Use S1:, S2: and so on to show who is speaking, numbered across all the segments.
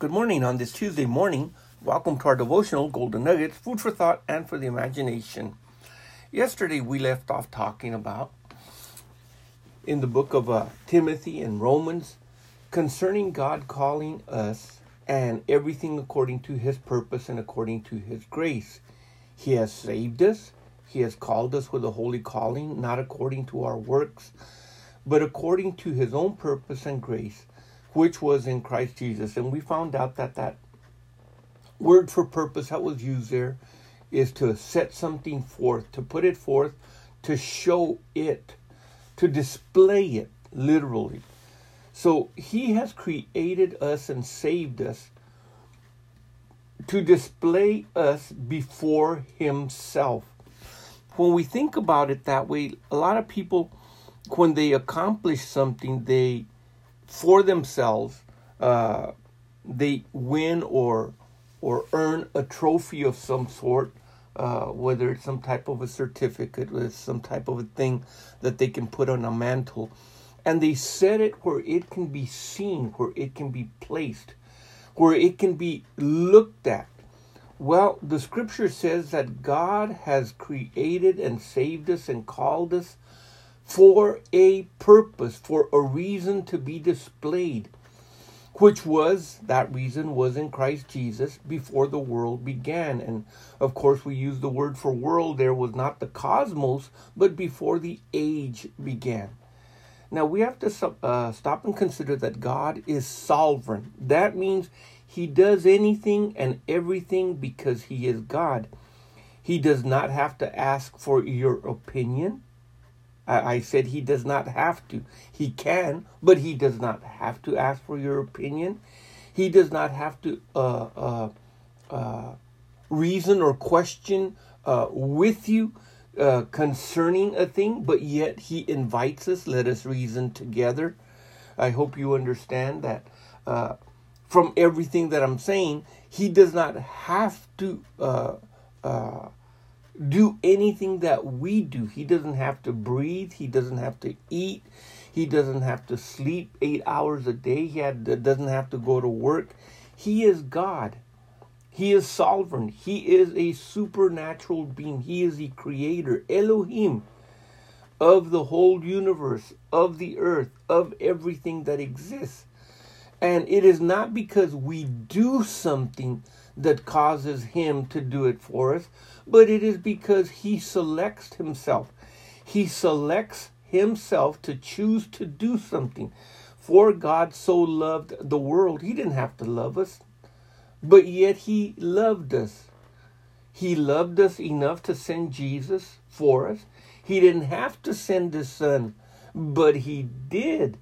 S1: Good morning on this Tuesday morning. Welcome to our devotional Golden Nuggets, food for thought and for the imagination. Yesterday we left off talking about in the book of uh, Timothy and Romans concerning God calling us and everything according to his purpose and according to his grace. He has saved us, he has called us with a holy calling, not according to our works, but according to his own purpose and grace which was in Christ Jesus. And we found out that that word for purpose that was used there is to set something forth, to put it forth, to show it, to display it, literally. So he has created us and saved us to display us before himself. When we think about it that way, a lot of people, when they accomplish something, they for themselves, uh, they win or or earn a trophy of some sort, uh, whether it's some type of a certificate or some type of a thing that they can put on a mantle, and they set it where it can be seen, where it can be placed, where it can be looked at. Well, the scripture says that God has created and saved us and called us for a purpose, for a reason to be displayed, which was that reason was in Christ Jesus before the world began. And of course, we use the word for world there was not the cosmos, but before the age began. Now we have to uh, stop and consider that God is sovereign. That means he does anything and everything because he is God. He does not have to ask for your opinion. I said he does not have to. He can, but he does not have to ask for your opinion. He does not have to uh, uh, uh, reason or question uh, with you uh, concerning a thing, but yet he invites us. Let us reason together. I hope you understand that uh, from everything that I'm saying, he does not have to do anything that we do. He doesn't have to breathe. He doesn't have to eat. He doesn't have to sleep eight hours a day. He had, doesn't have to go to work. He is God. He is sovereign. He is a supernatural being. He is the creator, Elohim, of the whole universe, of the earth, of everything that exists. And it is not because we do something that causes him to do it for us, but it is because he selects himself. He selects himself to choose to do something. For God so loved the world, he didn't have to love us, but yet he loved us. He loved us enough to send Jesus for us. He didn't have to send his son, but he did.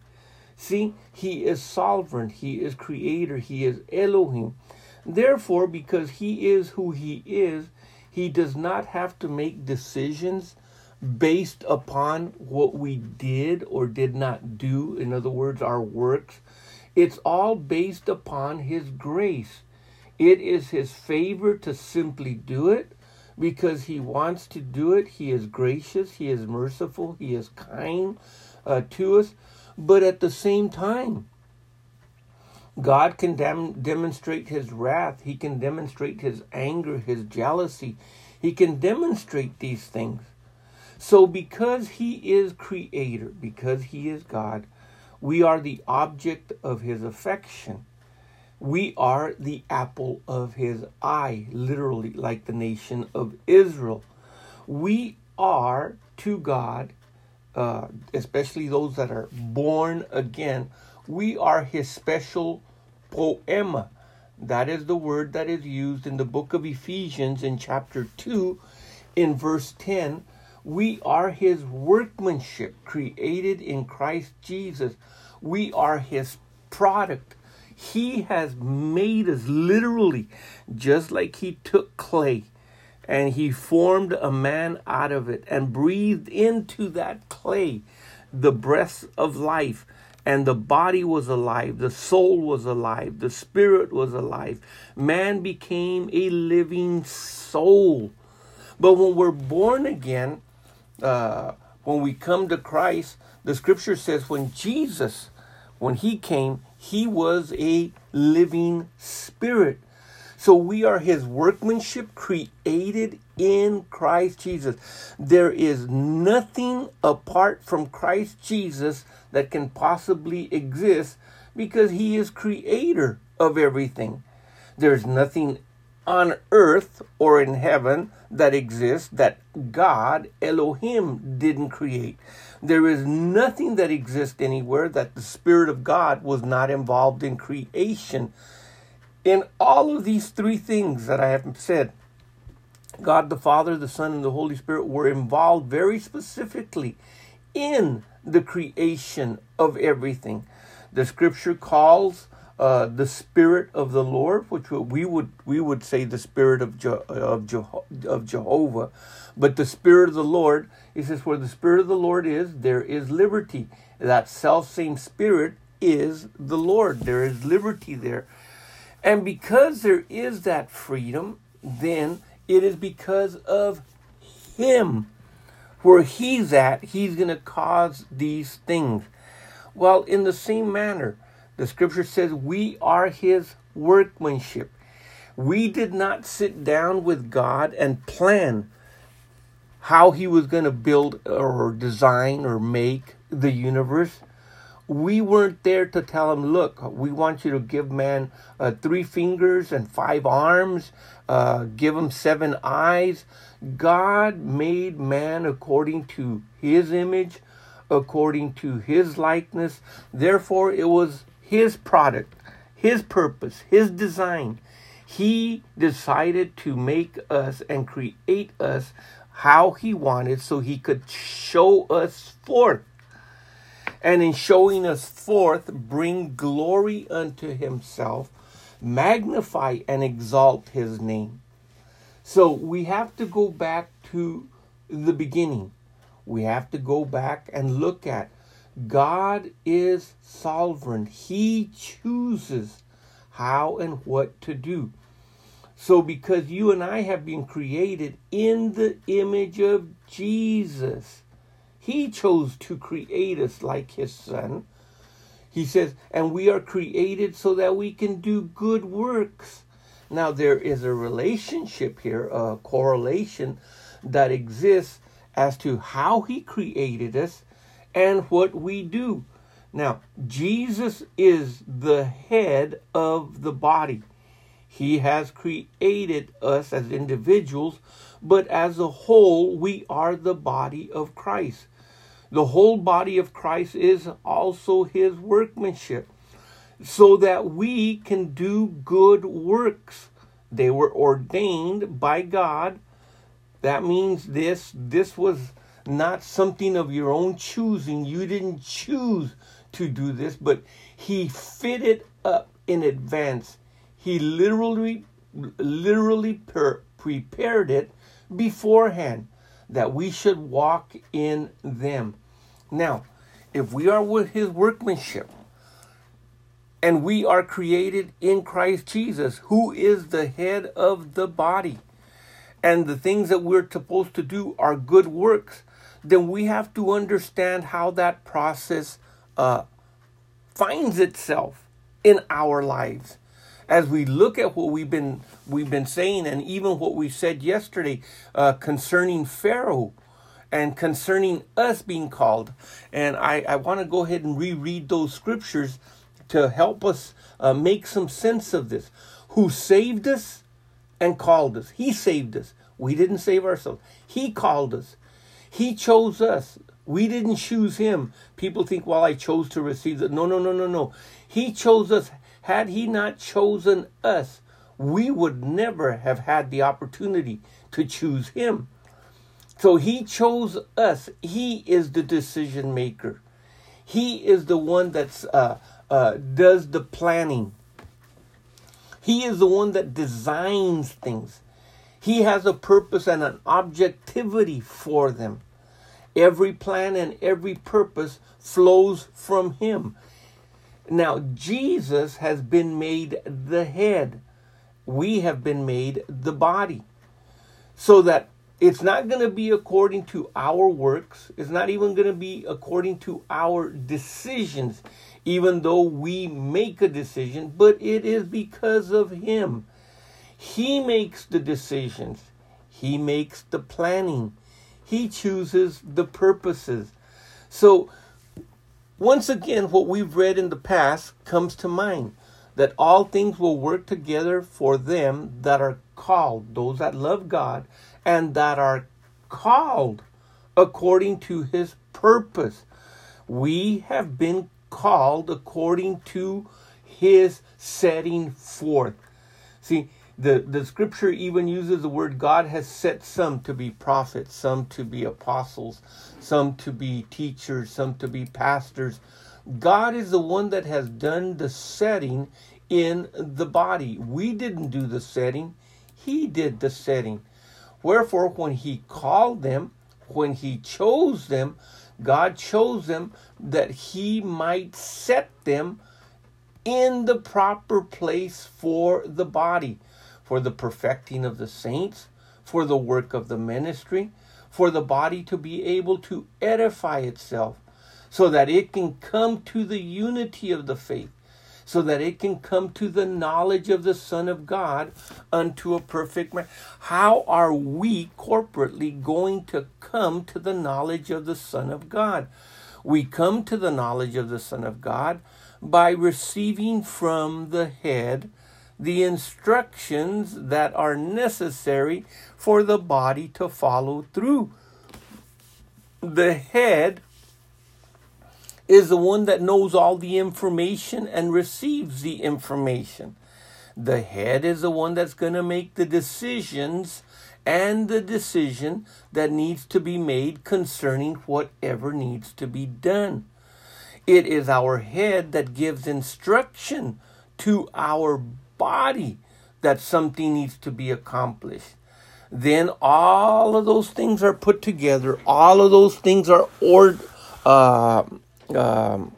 S1: See, he is sovereign, he is creator, he is Elohim. Therefore, because he is who he is, he does not have to make decisions based upon what we did or did not do. In other words, our works. It's all based upon his grace. It is his favor to simply do it because he wants to do it. He is gracious, he is merciful, he is kind uh, to us. But at the same time, God can dem- demonstrate his wrath. He can demonstrate his anger, his jealousy. He can demonstrate these things. So, because he is creator, because he is God, we are the object of his affection. We are the apple of his eye, literally, like the nation of Israel. We are to God, uh, especially those that are born again, we are his special poema. That is the word that is used in the book of Ephesians in chapter 2 in verse 10. We are his workmanship created in Christ Jesus. We are his product. He has made us literally just like he took clay and he formed a man out of it and breathed into that clay the breath of life and the body was alive, the soul was alive, the spirit was alive. Man became a living soul. But when we're born again, uh, when we come to Christ, the scripture says when Jesus, when he came, he was a living spirit. So we are his workmanship created in Christ Jesus. There is nothing apart from Christ Jesus that can possibly exist because he is creator of everything. There's nothing on earth or in heaven that exists that God, Elohim, didn't create. There is nothing that exists anywhere that the Spirit of God was not involved in creation. In all of these three things that I have said, God the Father, the Son, and the Holy Spirit were involved very specifically in the creation of everything. The scripture calls uh, the Spirit of the Lord, which we would we would say the Spirit of Je- of, of Jehovah, but the Spirit of the Lord. He says, "Where the Spirit of the Lord is, there is liberty." That self same Spirit is the Lord. There is liberty there, and because there is that freedom, then it is because of Him. Where He's at, He's going to cause these things. Well, in the same manner the scripture says we are his workmanship. We did not sit down with God and plan how he was going to build or design or make the universe. We weren't there to tell him, look, we want you to give man uh, three fingers and five arms, uh, give him seven eyes. God made man according to his image, according to his likeness. Therefore, it was his product, his purpose, his design. He decided to make us and create us how he wanted so he could show us forth. And in showing us forth, bring glory unto himself, magnify and exalt his name. So we have to go back to the beginning. We have to go back and look at God is sovereign. He chooses how and what to do. So, because you and I have been created in the image of Jesus, He chose to create us like His Son. He says, and we are created so that we can do good works. Now, there is a relationship here, a correlation that exists as to how He created us and what we do. Now, Jesus is the head of the body. He has created us as individuals, but as a whole, we are the body of Christ. The whole body of Christ is also his workmanship, so that we can do good works. They were ordained by God. That means this this was not something of your own choosing. You didn't choose to do this, but he fitted up in advance. He literally, literally per- prepared it beforehand that we should walk in them. Now, if we are with his workmanship and we are created in Christ Jesus, who is the head of the body, and the things that we're supposed to do are good works, then we have to understand how that process uh, finds itself in our lives. As we look at what we've been we've been saying, and even what we said yesterday uh, concerning Pharaoh, and concerning us being called, and I, I want to go ahead and reread those scriptures to help us uh, make some sense of this. Who saved us and called us? He saved us. We didn't save ourselves. He called us. He chose us. We didn't choose him. People think, well, I chose to receive it. No, no, no, no, no. He chose us. Had he not chosen us, we would never have had the opportunity to choose him. So he chose us. He is the decision maker. He is the one that uh, uh, does the planning. He is the one that designs things. He has a purpose and an objectivity for them. Every plan and every purpose flows from Him. Now, Jesus has been made the head. We have been made the body. So that it's not going to be according to our works, it's not even going to be according to our decisions. even though we make a decision, but it is because of Him. He makes the decisions, He makes the planning, He chooses the purposes. So, once again, what we've read in the past comes to mind that all things will work together for them that are called, those that love God, and that are called according to his purpose. We have been called according to his setting forth. See, the, the scripture even uses the word God has set some to be prophets, some to be apostles, some to be teachers, some to be pastors. God is the one that has done the setting in the body. We didn't do the setting, He did the setting. Wherefore, when He called them, when He chose them, God chose them that He might set them in the proper place for the body, for the perfecting of the saints, for the work of the ministry, for the body to be able to edify itself, so that it can come to the unity of the faith so that it can come to the knowledge of the Son of God unto a perfect man. How are we corporately going to come to the knowledge of the Son of God? We come to the knowledge of the Son of God by receiving from the head the instructions that are necessary for the body to follow through. The head is the one that knows all the information and receives the information. The head is the one that's going to make the decisions and the decision that needs to be made concerning whatever needs to be done. It is our head that gives instruction to our body that something needs to be accomplished. Then all of those things are put together. All of those things are or, uh, um,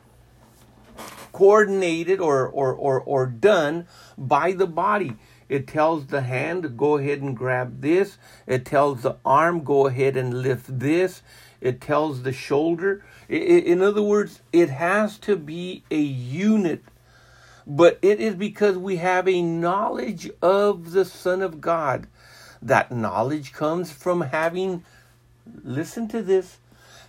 S1: coordinated or, or, or, or done by the body. It tells the hand, go ahead and grab this. It tells the arm, go ahead and lift this. It tells the shoulder. In other words, it has to be a unit. But it is because we have a knowledge of the Son of God. That knowledge comes from having, listen to this,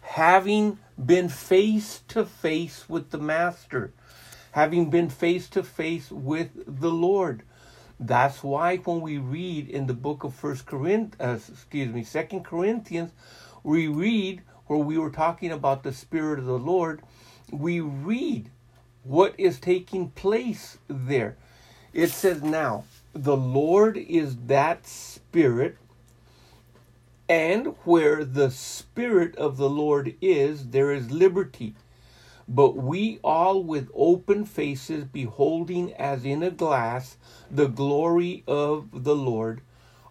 S1: having been face to face with the Master, having been face to face with the Lord. That's why when we read in the book of First Corinthians, uh, excuse me, Second Corinthians, we read where we were talking about the Spirit of the Lord. We read what is taking place there. It says, "Now the Lord is that Spirit." And where the Spirit of the Lord is, there is liberty. But we all with open faces, beholding as in a glass the glory of the Lord,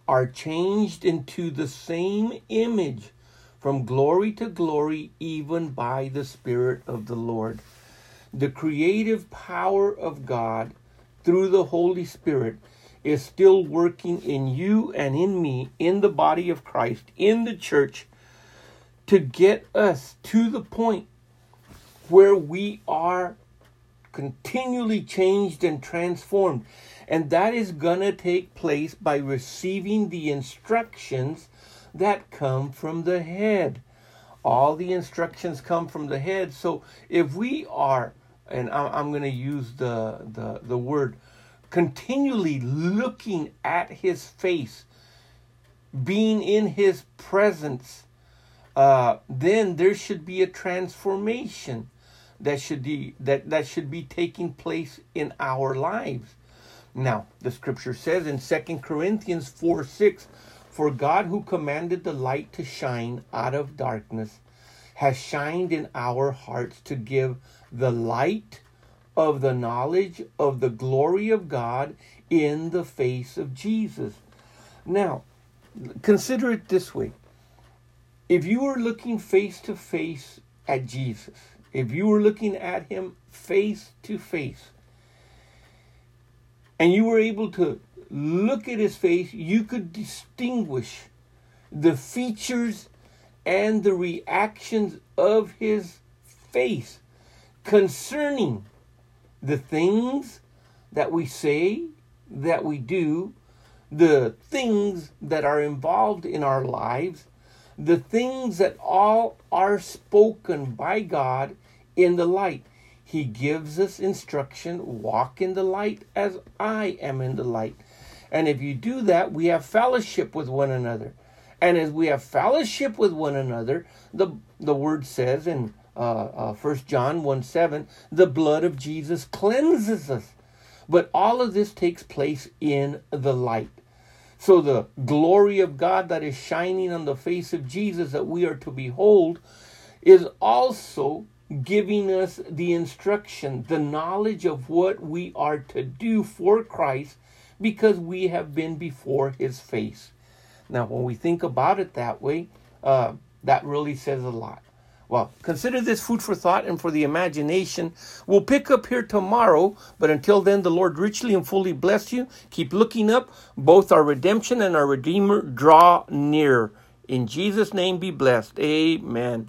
S1: are changed into the same image from glory to glory, even by the Spirit of the Lord. The creative power of God through the Holy Spirit is still working in you and in me, in the body of Christ, in the church, to get us to the point where we are continually changed and transformed. And that is going to take place by receiving the instructions that come from the head. All the instructions come from the head. So if we are, and I'm going to use the, the, the word continually looking at his face, being in his presence, uh, then there should be a transformation that should be that, that should be taking place in our lives. Now, the scripture says in Second Corinthians 4 6, For God who commanded the light to shine out of darkness has shined in our hearts to give the light of the knowledge of the glory of God in the face of Jesus. Now, consider it this way. If you were looking face to face at Jesus, if you were looking at him face to face, and you were able to look at his face, you could distinguish the features and the reactions of his face concerning the things that we say, that we do, the things that are involved in our lives, the things that all are spoken by God in the light. He gives us instruction walk in the light as I am in the light. And if you do that, we have fellowship with one another. And as we have fellowship with one another, the, the word says in uh, uh, 1 John 1 7, the blood of Jesus cleanses us. But all of this takes place in the light. So the glory of God that is shining on the face of Jesus that we are to behold is also giving us the instruction, the knowledge of what we are to do for Christ because we have been before his face. Now, when we think about it that way, uh, that really says a lot. Well, consider this food for thought and for the imagination. We'll pick up here tomorrow, but until then, the Lord richly and fully bless you. Keep looking up. Both our redemption and our Redeemer draw near. In Jesus' name be blessed. Amen.